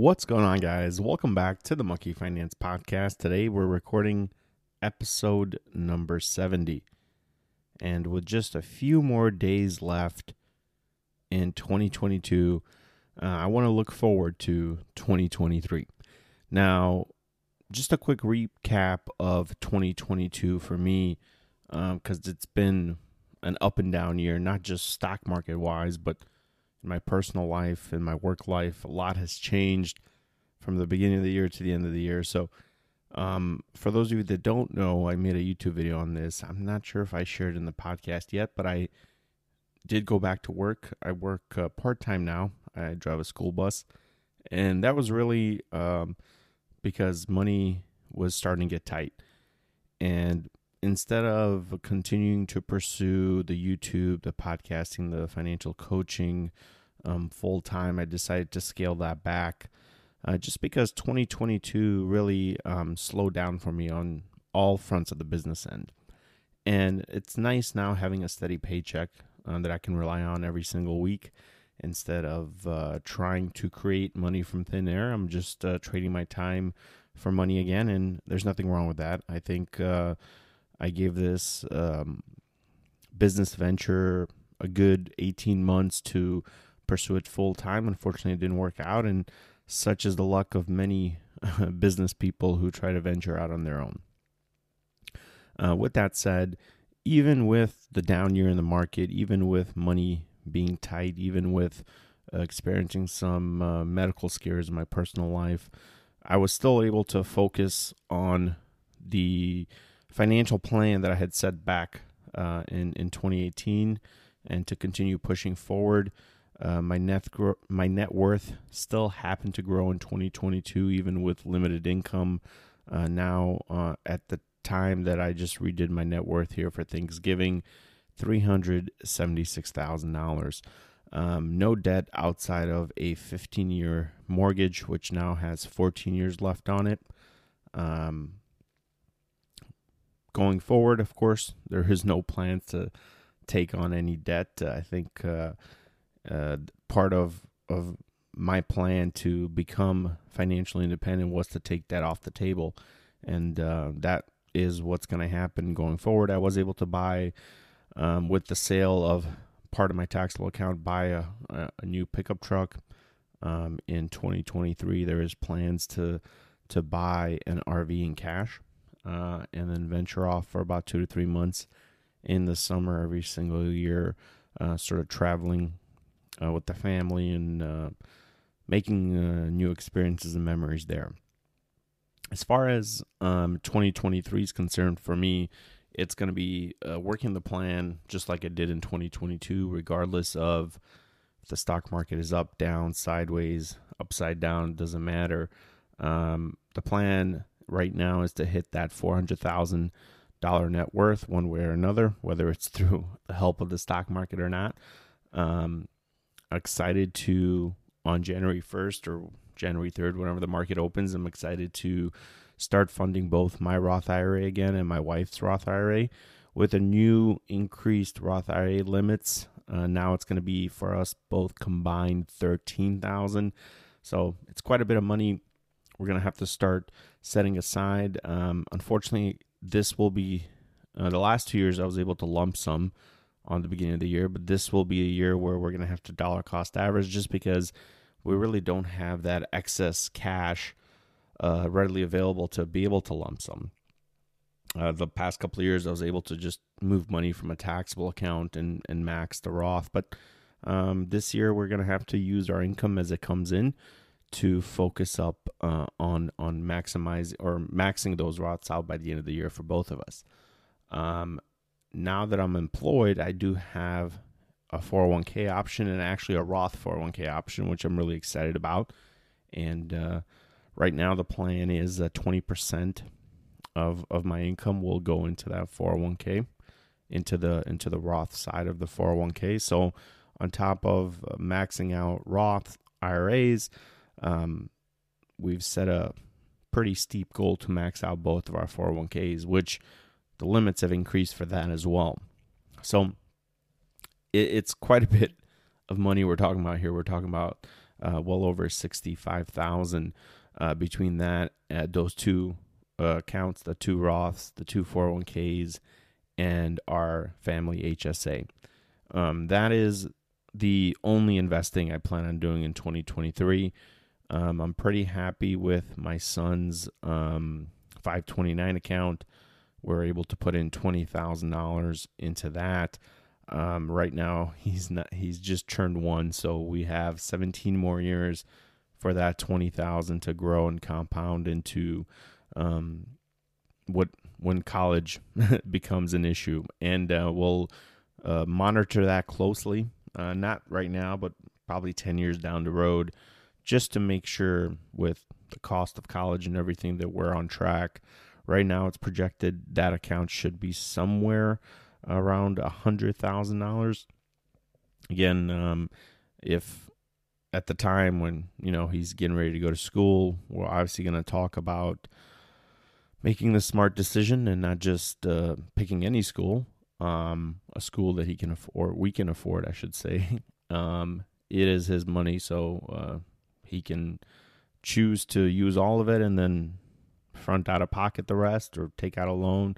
What's going on, guys? Welcome back to the Moki Finance Podcast. Today we're recording episode number 70. And with just a few more days left in 2022, uh, I want to look forward to 2023. Now, just a quick recap of 2022 for me, because um, it's been an up and down year, not just stock market wise, but in my personal life, in my work life. A lot has changed from the beginning of the year to the end of the year. So, um, for those of you that don't know, I made a YouTube video on this. I'm not sure if I shared in the podcast yet, but I did go back to work. I work uh, part time now. I drive a school bus, and that was really um, because money was starting to get tight. And instead of continuing to pursue the YouTube, the podcasting, the financial coaching um, full time, I decided to scale that back uh, just because 2022 really um, slowed down for me on all fronts of the business end. And it's nice now having a steady paycheck uh, that I can rely on every single week instead of uh, trying to create money from thin air. I'm just uh, trading my time for money again, and there's nothing wrong with that. I think uh, I gave this um, business venture a good 18 months to pursue it full time. Unfortunately, it didn't work out, and such is the luck of many business people who try to venture out on their own. Uh, with that said, even with the down year in the market, even with money being tight, even with uh, experiencing some uh, medical scares in my personal life, I was still able to focus on the financial plan that I had set back uh, in in 2018, and to continue pushing forward. Uh, my net gro- my net worth still happened to grow in 2022, even with limited income. Uh, now, uh, at the time that I just redid my net worth here for Thanksgiving, three hundred seventy six thousand um, dollars. No debt outside of a 15 year mortgage, which now has 14 years left on it. Um, going forward, of course, there is no plans to take on any debt. I think uh, part of of my plan to become financially independent was to take that off the table, and uh, that is what's going to happen going forward. I was able to buy um, with the sale of part of my taxable account, buy a, a new pickup truck. Um, in 2023, there is plans to to buy an RV in cash, uh, and then venture off for about two to three months in the summer every single year, uh, sort of traveling uh, with the family and uh, making uh, new experiences and memories there. As far as um, 2023 is concerned, for me, it's going to be uh, working the plan just like it did in 2022, regardless of if the stock market is up, down, sideways, upside down, doesn't matter. Um, the plan right now is to hit that $400,000 net worth one way or another, whether it's through the help of the stock market or not. Um, excited to on January 1st or January 3rd, whenever the market opens, I'm excited to start funding both my Roth IRA again and my wife's Roth IRA with a new increased Roth IRA limits. Uh, now it's going to be for us both combined 13,000. So it's quite a bit of money we're going to have to start setting aside. Um, unfortunately, this will be uh, the last two years I was able to lump sum on the beginning of the year, but this will be a year where we're going to have to dollar cost average just because we really don't have that excess cash uh, readily available to be able to lump sum. Uh, the past couple of years, I was able to just move money from a taxable account and, and max the Roth. But um, this year, we're going to have to use our income as it comes in to focus up uh, on on maximizing or maxing those Roths out by the end of the year for both of us. Um, now that I'm employed, I do have a 401k option and actually a Roth 401k option, which I'm really excited about. And uh, right now, the plan is that 20% of of my income will go into that 401k, into the into the Roth side of the 401k. So on top of maxing out Roth IRAs, um, we've set a pretty steep goal to max out both of our 401ks, which the limits have increased for that as well. So it, it's quite a bit of money we're talking about here. We're talking about uh, well over sixty five thousand uh, between that uh, those two uh, accounts, the two Roths, the two four hundred oh one ks, and our family HSA. Um, that is the only investing I plan on doing in 2023. Um, I'm pretty happy with my son's um, 529 account. We're able to put in twenty thousand dollars into that. Um, right now, he's not. He's just turned one, so we have 17 more years for that 20,000 to grow and compound into um, what when college becomes an issue, and uh, we'll uh, monitor that closely. Uh, not right now, but probably 10 years down the road, just to make sure with the cost of college and everything that we're on track. Right now, it's projected that account should be somewhere around a hundred thousand dollars. Again, um, if at the time when you know he's getting ready to go to school, we're obviously going to talk about making the smart decision and not just uh, picking any school, um, a school that he can afford, we can afford, I should say. Um, it is his money, so uh, he can choose to use all of it and then front out of pocket the rest or take out a loan.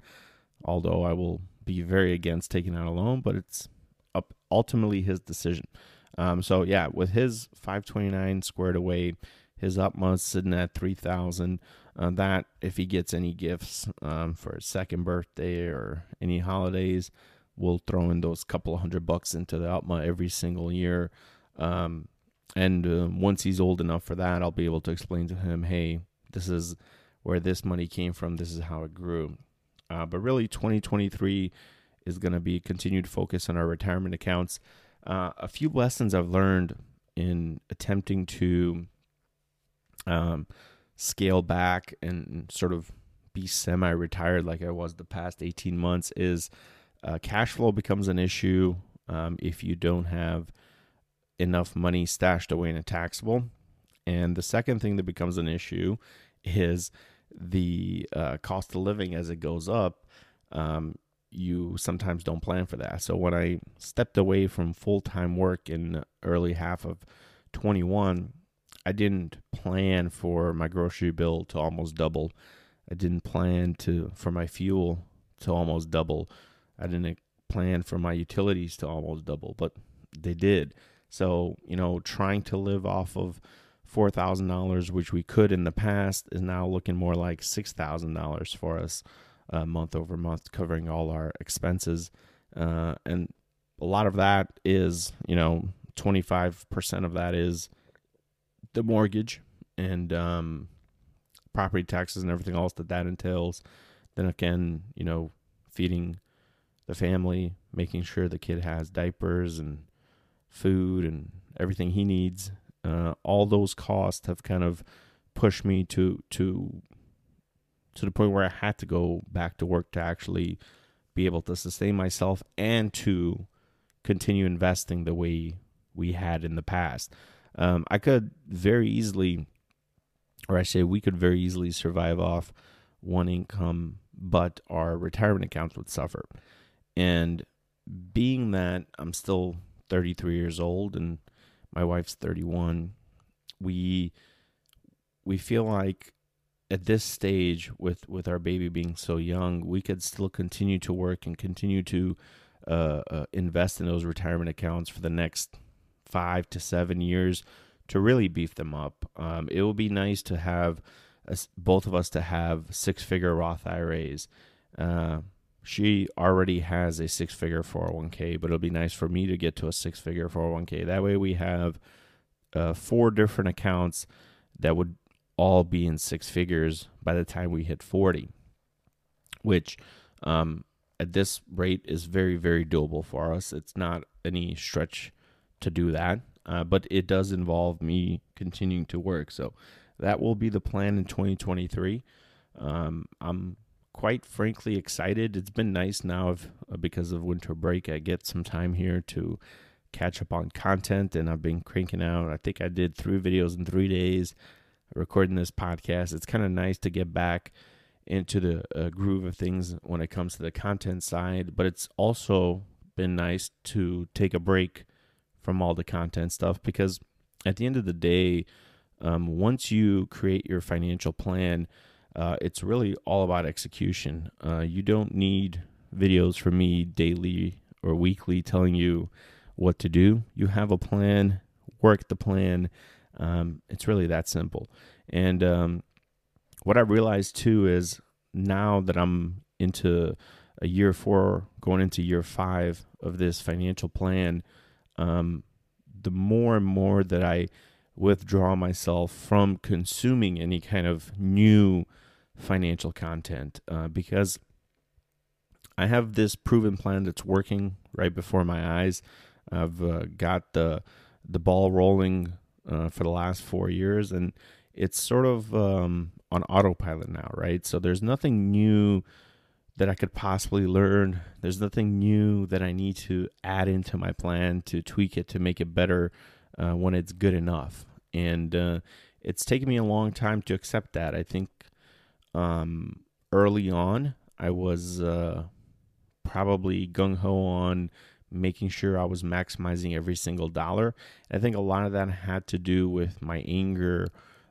Although I will be very against taking out a loan, but it's up ultimately his decision. Um, so yeah, with his 529 squared away, his up sitting at 3,000. Uh, that if he gets any gifts um, for his second birthday or any holidays, we'll throw in those couple hundred bucks into the UTMA every single year. Um, and uh, once he's old enough for that, I'll be able to explain to him, hey, this is where this money came from. This is how it grew. Uh, but really, 2023 is going to be continued focus on our retirement accounts. Uh, a few lessons I've learned in attempting to um, scale back and sort of be semi retired like I was the past 18 months is uh, cash flow becomes an issue um, if you don't have enough money stashed away in a taxable. And the second thing that becomes an issue is the uh, cost of living as it goes up. Um, you sometimes don't plan for that. So when I stepped away from full time work in the early half of 21, I didn't plan for my grocery bill to almost double. I didn't plan to for my fuel to almost double. I didn't plan for my utilities to almost double, but they did. So, you know, trying to live off of $4,000, which we could in the past, is now looking more like $6,000 for us uh, month over month, covering all our expenses. Uh, and a lot of that is, you know, 25% of that is the mortgage and um, property taxes and everything else that that entails. Then again, you know, feeding the family, making sure the kid has diapers and food and everything he needs. Uh, all those costs have kind of pushed me to to to the point where I had to go back to work to actually be able to sustain myself and to continue investing the way we had in the past. Um, I could very easily, or I say we could very easily survive off one income, but our retirement accounts would suffer. And being that I'm still 33 years old and my wife's 31 we we feel like at this stage with with our baby being so young we could still continue to work and continue to uh, uh, invest in those retirement accounts for the next five to seven years to really beef them up. Um, it will be nice to have both of us to have six figure roth iras uh, she already has a six figure 401k, but it'll be nice for me to get to a six figure 401k. That way we have uh, four different accounts that would all be in six figures by the time we hit 40, which um, at this rate is very, very doable for us. It's not any stretch to do that, uh, but it does involve me continuing to work. So that will be the plan in 2023. Um, I'm quite frankly excited. It's been nice now of, uh, because of winter break. I get some time here to catch up on content, and I've been cranking out. I think I did three videos in three days recording this podcast. It's kind of nice to get back into the uh, groove of things when it comes to the content side, but it's also been nice to take a break from all the content stuff because at the end of the day, um, once you create your financial plan, uh, it's really all about execution. Uh, you don't need videos from me daily or weekly telling you what to do. You have a plan, work the plan. Um, it's really that simple. And um, what I realized too is now that I'm into a year four, going into year five of this financial plan, um, the more and more that I withdraw myself from consuming any kind of new financial content uh, because I have this proven plan that's working right before my eyes. I've uh, got the the ball rolling uh, for the last four years, and it's sort of um, on autopilot now, right? So there's nothing new that I could possibly learn. There's nothing new that I need to add into my plan to tweak it to make it better uh, when it's good enough. And uh, it's taken me a long time to accept that. I think um, early on, I was uh, probably gung ho on making sure I was maximizing every single dollar. I think a lot of that had to do with my anger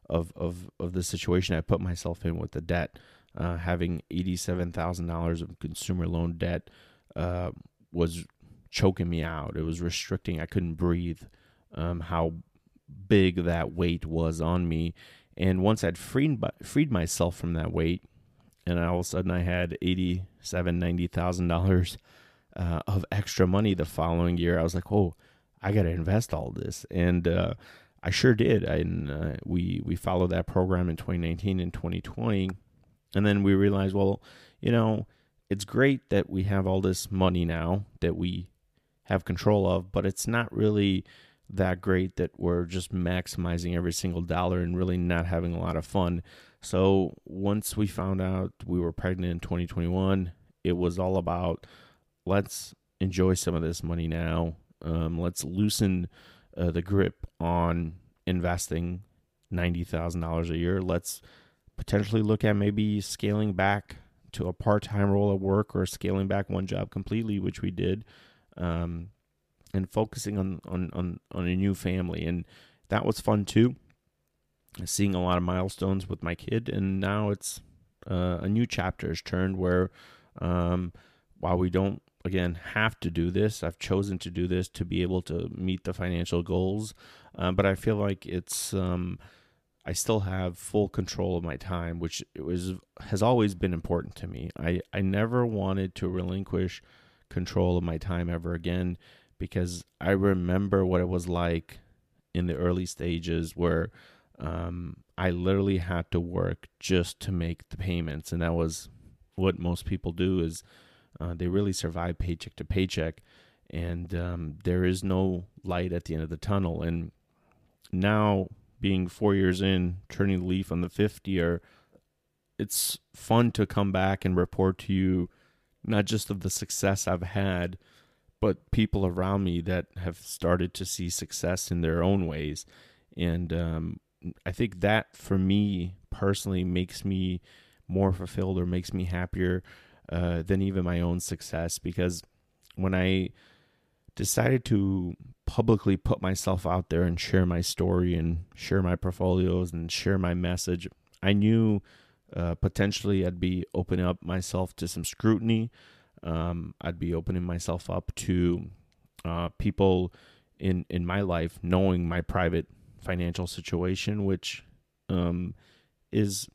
of of of the situation I put myself in with the debt. Uh, having eighty seven thousand dollars of consumer loan debt uh, was choking me out. It was restricting. I couldn't breathe. Um, how big that weight was on me, and once I'd freed freed myself from that weight, and all of a sudden I had eighty seven ninety thousand dollars uh, of extra money the following year. I was like, oh, I got to invest all this, and uh, I sure did. And uh, we we followed that program in 2019 and 2020, and then we realized, well, you know, it's great that we have all this money now that we have control of, but it's not really that great that we're just maximizing every single dollar and really not having a lot of fun. So once we found out we were pregnant in 2021, it was all about let's enjoy some of this money now. Um, let's loosen uh, the grip on investing ninety thousand dollars a year. Let's potentially look at maybe scaling back to a part-time role at work or scaling back one job completely, which we did, um, and focusing on, on on on a new family, and that was fun too. Seeing a lot of milestones with my kid, and now it's uh, a new chapter is turned where, um, while we don't again have to do this. I've chosen to do this to be able to meet the financial goals, uh, but I feel like it's um, I still have full control of my time, which was has always been important to me. I I never wanted to relinquish control of my time ever again because I remember what it was like in the early stages where um, I literally had to work just to make the payments, and that was what most people do is uh, they really survive paycheck to paycheck, and um, there is no light at the end of the tunnel. And now, being four years in, turning the leaf on the fifth year, it's fun to come back and report to you not just of the success I've had, but people around me that have started to see success in their own ways. And um, I think that for me personally makes me more fulfilled or makes me happier uh, than even my own success because when I decided to publicly put myself out there and share my story and share my portfolios and share my message, I knew uh, potentially I'd be opening up myself to some scrutiny. Um, I'd be opening myself up to uh, people in in my life knowing my private financial situation, which um, is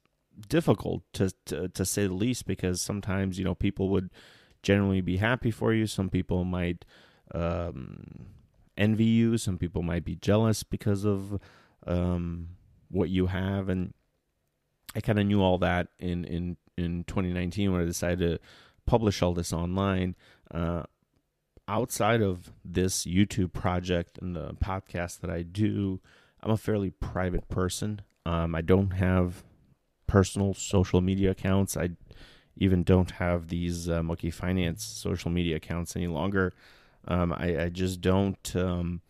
difficult to, to to say the least because sometimes you know people would generally be happy for you. Some people might um, envy you. Some people might be jealous because of um, what you have. And I kind of knew all that in in in 2019 when I decided to publish all this online. Uh, outside of this YouTube project and the podcast that I do, I'm a fairly private person. Um, I don't have personal social media accounts. I even don't have these uh, Moki Finance social media accounts any longer. Um, I, I, just don't. Um,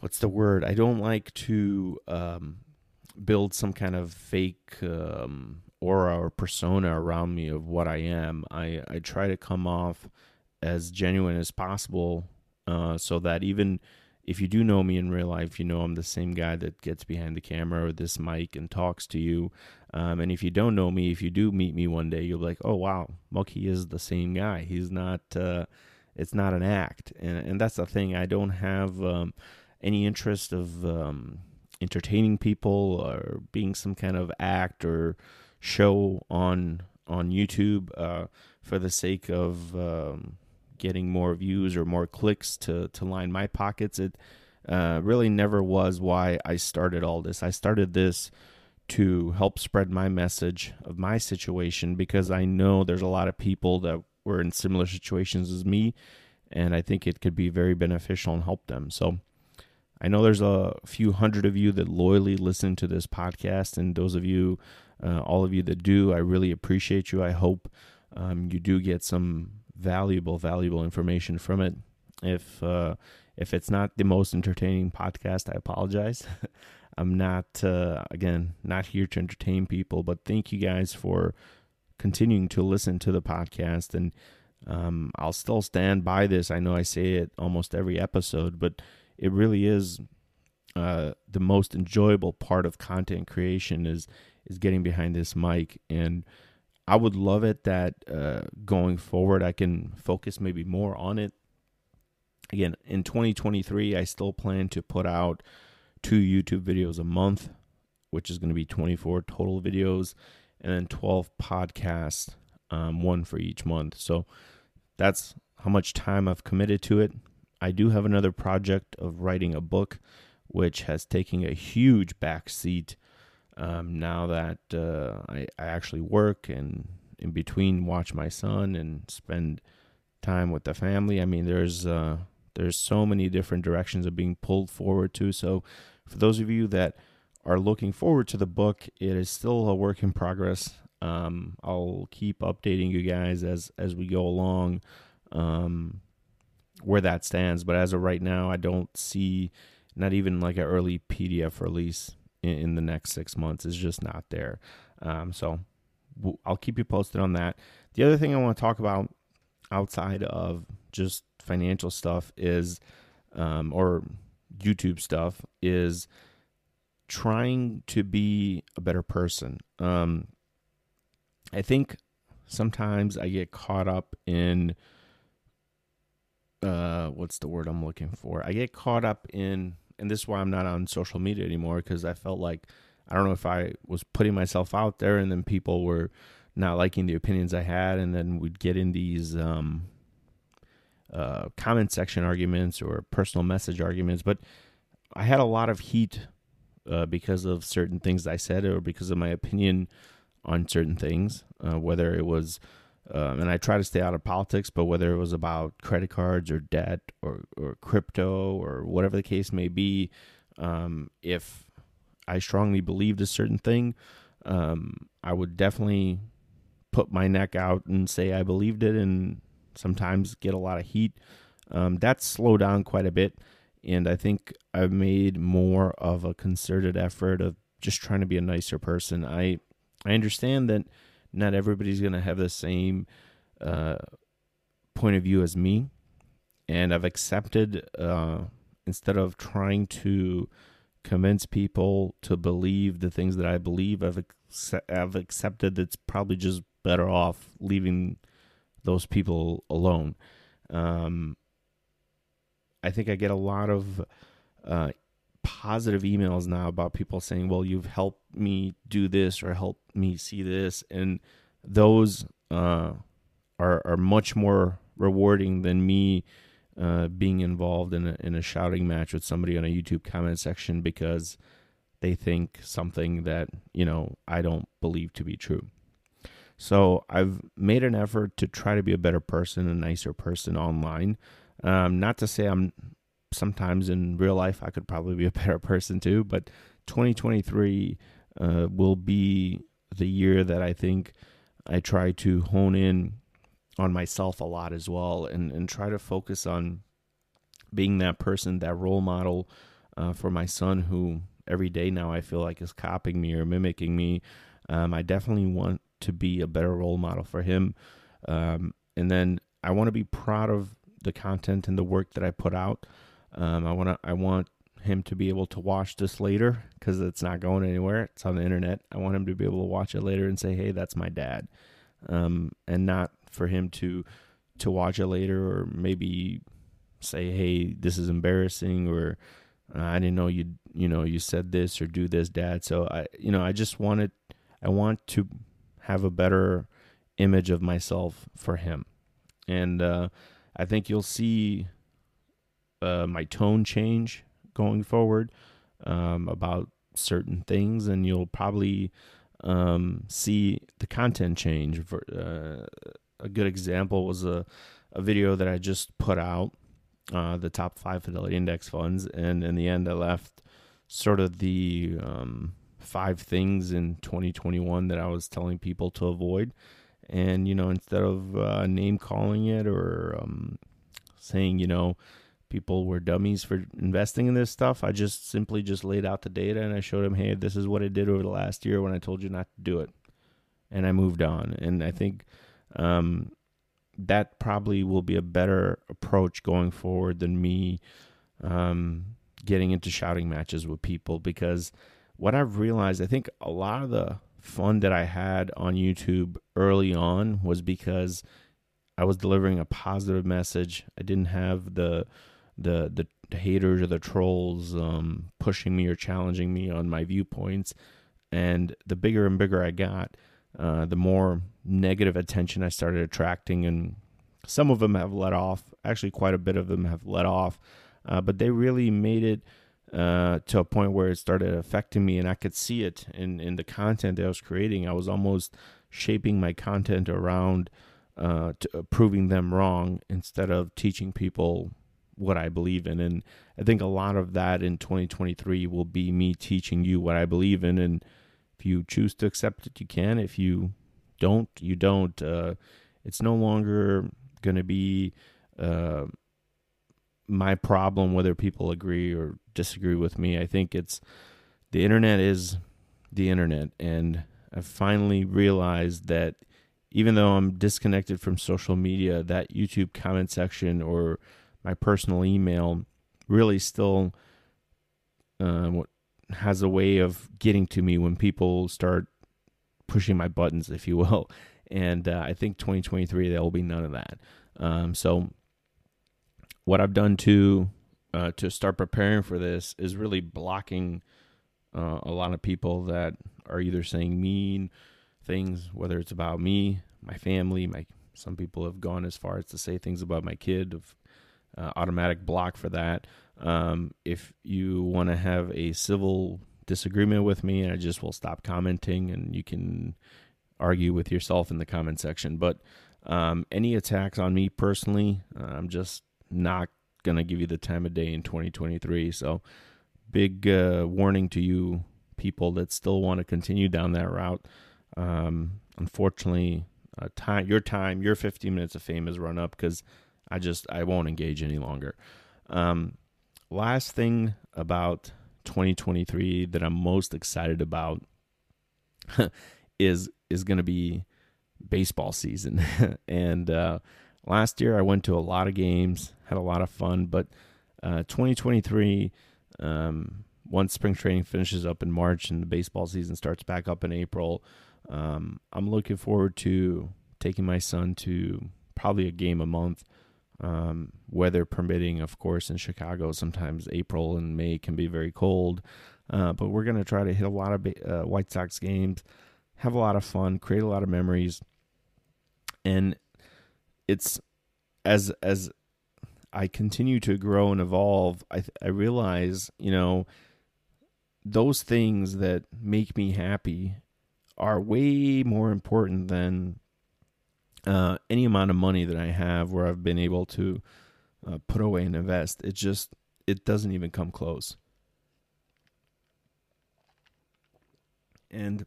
what's the word? I don't like to um, build some kind of fake um, aura or persona around me of what I am. I, I try to come off as genuine as possible, uh, so that even if you do know me in real life, you know I'm the same guy that gets behind the camera or this mic and talks to you. Um, and if you don't know me, if you do meet me one day, you'll be like, oh wow, Moki is the same guy. He's not. Uh, it's not an act, and and that's the thing. I don't have um, any interest of um, entertaining people or being some kind of act or show on on YouTube uh, for the sake of um, getting more views or more clicks to to line my pockets. It uh, really never was why I started all this. I started this to help spread my message of my situation because I know there's a lot of people that were in similar situations as me, and I think it could be very beneficial and help them. So. I know there's a few hundred of you that loyally listen to this podcast, and those of you, uh, all of you that do, I really appreciate you. I hope um, you do get some valuable, valuable information from it. If uh, if it's not the most entertaining podcast, I apologize. I'm not uh, again not here to entertain people, but thank you guys for continuing to listen to the podcast, and um, I'll still stand by this. I know I say it almost every episode, but it really is uh, the most enjoyable part of content creation is is getting behind this mic and I would love it that uh, going forward I can focus maybe more on it. Again, in 2023, I still plan to put out two YouTube videos a month, which is going to be 24 total videos, and then 12 podcasts, um, one for each month. So that's how much time I've committed to it. I do have another project of writing a book, which has taken a huge backseat um, now that uh, I, I actually work and in between watch my son and spend time with the family. I mean, there's uh, there's so many different directions of being pulled forward to. So, for those of you that are looking forward to the book, it is still a work in progress. Um, I'll keep updating you guys as as we go along um, where that stands. But as of right now, I don't see not even like an early PDF release in, in the next six months is just not there. Um, so I'll keep you posted on that. The other thing I want to talk about outside of just financial stuff is, um, or YouTube stuff, is trying to be a better person. Um, I think sometimes I get caught up in uh, what's the word I'm looking for? I get caught up in and this is why I'm not on social media anymore because I felt like I don't know if I was putting myself out there and then people were not liking the opinions I had, and then we'd get in these um, uh, comment section arguments or personal message arguments. But I had a lot of heat uh, because of certain things I said or because of my opinion on certain things, uh, whether it was um, and I try to stay out of politics, but whether it was about credit cards or debt or, or crypto or whatever the case may be, um, if I strongly believed a certain thing, um, I would definitely put my neck out and say I believed it and sometimes get a lot of heat. Um, that's slowed down quite a bit. And I think I've made more of a concerted effort of just trying to be a nicer person. I I understand that not everybody's going to have the same uh, point of view as me. And I've accepted, uh, instead of trying to convince people to believe the things that I believe, I've, I've accepted that it's probably just better off leaving those people alone. Um, I think I get a lot of uh, positive emails now about people saying, "Well, you've helped me do this or helped me see this," and those uh, are are much more rewarding than me uh, being involved in a, in a shouting match with somebody on a YouTube comment section because they think something that you know I don't believe to be true. So I've made an effort to try to be a better person, a nicer person online. Um, not to say I'm sometimes in real life I could probably be a better person too, but 2023 uh, will be the year that I think I try to hone in on myself a lot as well and, and try to focus on being that person, that role model uh, for my son who every day now I feel like is copying me or mimicking me. Um, I definitely want to be a better role model for him. Um, and then I want to be proud of the content and the work that I put out. Um, I want I want him to be able to watch this later because it's not going anywhere. It's on the internet. I want him to be able to watch it later and say, "Hey, that's my dad," um, and not for him to to watch it later or maybe say, "Hey, this is embarrassing," or "I didn't know you you know you said this or do this, Dad." So I you know I just wanted I want to have a better image of myself for him, and uh, I think you'll see uh, my tone change going forward um, about certain things, and you'll probably um, see the content change. For uh, a good example was a a video that I just put out, uh, the top five Fidelity Index funds, and in the end, I left sort of the um, five things in 2021 that I was telling people to avoid. And, you know, instead of uh, name calling it or um, saying, you know, people were dummies for investing in this stuff. I just simply just laid out the data and I showed them, hey, this is what I did over the last year when I told you not to do it, and I moved on. And I think um, that probably will be a better approach going forward than me um, getting into shouting matches with people because what I've realized, I think a lot of the fun that I had on YouTube early on was because I was delivering a positive message. I didn't have the the the haters or the trolls um, pushing me or challenging me on my viewpoints. And the bigger and bigger I got, uh, the more negative attention I started attracting, and some of them have let off. Actually, quite a bit of them have let off, uh, but they really made it uh, to a point where it started affecting me, and I could see it in in the content that I was creating. I was almost shaping my content around uh, to, uh, proving them wrong instead of teaching people what I believe in. And I think a lot of that in 2023 will be me teaching you what I believe in. And if you choose to accept it, you can. If you don't, you don't. Uh, it's no longer going to be uh, my problem whether people agree or disagree with me. I think it's the internet is the internet. And I finally realized that even though I'm disconnected from social media, that YouTube comment section or my personal email really still uh, has a way of getting to me when people start pushing my buttons, if you will. And uh, I think 2023 there will be none of that. Um, so what I've done to uh, to start preparing for this is really blocking uh, a lot of people that are either saying mean things, whether it's about me, my family, my some people have gone as far as to say things about my kid of uh, automatic block for that. Um, if you want to have a civil disagreement with me, I just will stop commenting and you can argue with yourself in the comment section. But um, any attacks on me personally, uh, I'm just not going to give you the time of day in 2023. So, big uh, warning to you people that still want to continue down that route. Um, unfortunately, uh, time your time, your 15 minutes of fame is run up because I just I won't engage any longer. Um, last thing about 2023 that I'm most excited about is is going to be baseball season. and uh, last year I went to a lot of games, had a lot of fun, but uh, 2023 um, once spring training finishes up in March and the baseball season starts back up in April, um, I'm looking forward to taking my son to probably a game a month um, weather permitting, of course, in Chicago, sometimes April and May can be very cold. Uh, but we're going to try to hit a lot of uh, White Sox games, have a lot of fun, create a lot of memories. And it's as as I continue to grow and evolve, I I realize, you know, those things that make me happy are way more important than uh, any amount of money that I have where I've been able to uh, put away and invest, it just it doesn't even come close. And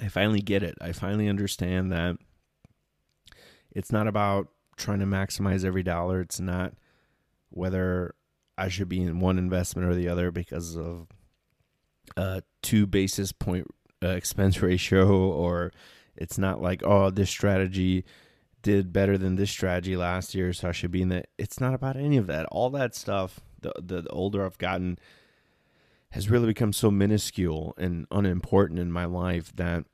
I finally get it. I finally understand that it's not about trying to maximize every dollar. It's not whether I should be in one investment or the other because of a two basis point uh, expense ratio or it's not like, oh, this strategy did better than this strategy last year, so I should be in that. It's not about any of that. All that stuff, the the older I've gotten has really become so minuscule and unimportant in my life that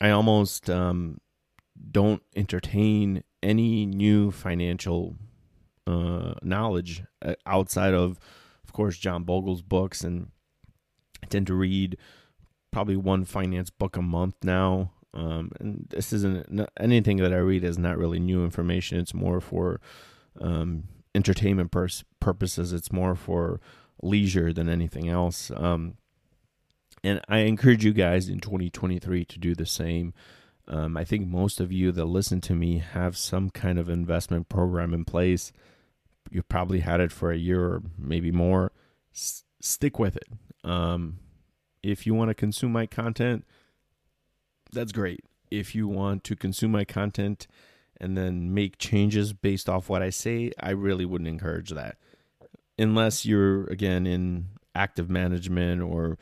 I almost um, don't entertain any new financial uh, knowledge uh, outside of, of course, John Bogle's books, and I tend to read probably one finance book a month now. Um, and this isn't anything that I read is not really new information. It's more for um, entertainment pers- purposes. It's more for leisure than anything else. Um, and I encourage you guys in 2023 to do the same. Um, I think most of you that listen to me have some kind of investment program in place. You've probably had it for a year or maybe more. S- stick with it. Um, if you want to consume my content, that's great. If you want to consume my content and then make changes based off what I say, I really wouldn't encourage that. Unless you're, again, in active management or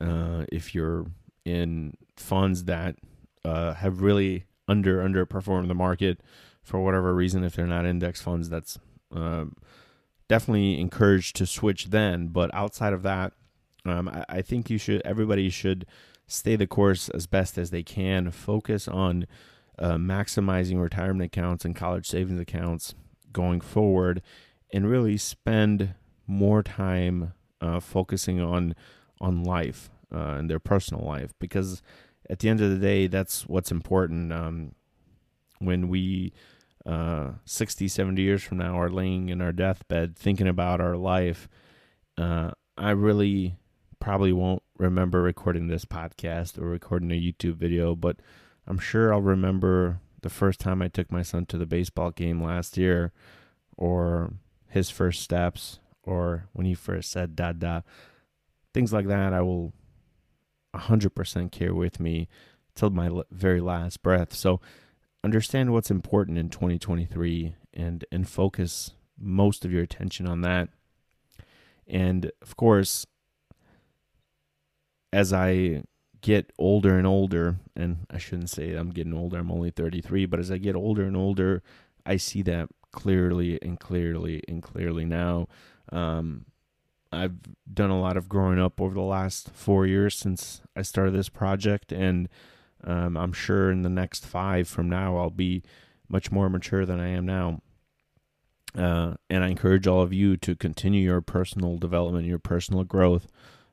uh, if you're in funds that uh, have really under underperformed the market for whatever reason, if they're not index funds, that's um, definitely encouraged to switch then. But outside of that, um, I, I, think you should everybody should stay the course as best as they can. Focus on uh, maximizing retirement accounts and college savings accounts going forward, and really spend more time uh, focusing on on life uh, and their personal life because at the end of the day, that's what's important. Um, when we uh, 60, 70 years from now are laying in our deathbed thinking about our life, uh, I really probably won't remember recording this podcast or recording a YouTube video, but I'm sure I'll remember the first time I took my son to the baseball game last year, or his first steps, or when he first said "dada," things like that. I will 100% carry with me till my very last breath. So understand what's important in 2023 and and focus most of your attention on that. And of course, as I get older and older, and I shouldn't say I'm getting older, I'm only 33, but as I get older and older, I see that clearly and clearly and clearly now. Um, I've done a lot of growing up over the last four years since I started this project, and um, I'm sure in the next five from now I'll be much more mature than I am now. Uh, and I encourage all of you to continue your personal development, your personal growth,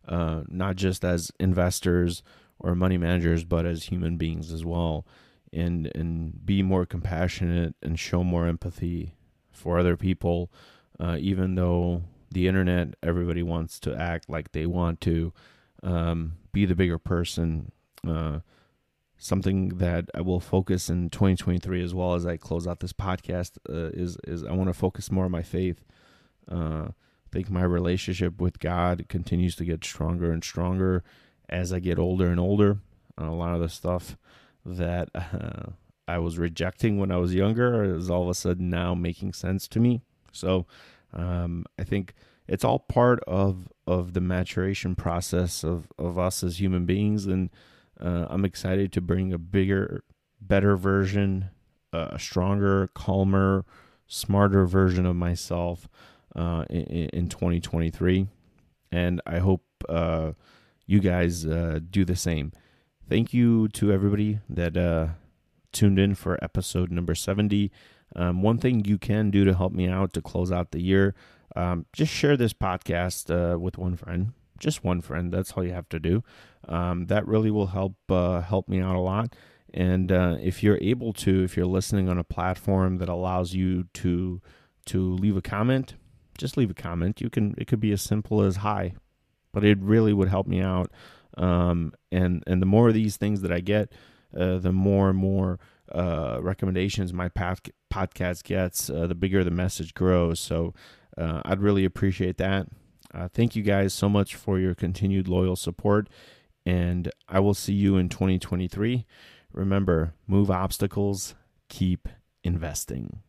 uh, not just as investors or money managers, but as human beings as well, and and be more compassionate and show more empathy for other people, uh, even though the internet, everybody wants to act like they want to um, be the bigger person. Uh, something that I will focus in 2023 as well as I close out this podcast uh, is is I want to focus more on my faith. Uh, think my relationship with God continues to get stronger and stronger as I get older and older. And a lot of the stuff that uh, I was rejecting when I was younger is all of a sudden now making sense to me. So um, I think it's all part of of the maturation process of of us as human beings, and uh, I'm excited to bring a bigger, better version, uh, a stronger, calmer, smarter version of myself uh, in, in 2023, and I hope uh, you guys uh, do the same. Thank you to everybody that uh, tuned in for episode number 70. Um, one thing you can do to help me out to close out the year, um, just share this podcast uh, with one friend. Just one friend. That's all you have to do. Um, that really will help uh, help me out a lot. And uh, if you're able to, if you're listening on a platform that allows you to to leave a comment, just leave a comment. You can. It could be as simple as "Hi," but it really would help me out. Um, and and the more of these things that I get, uh, the more and more uh, recommendations my path, podcast gets, uh, the bigger the message grows. So uh, I'd really appreciate that. Uh, thank you guys so much for your continued loyal support, and I will see you in 2023. Remember, move obstacles, keep investing.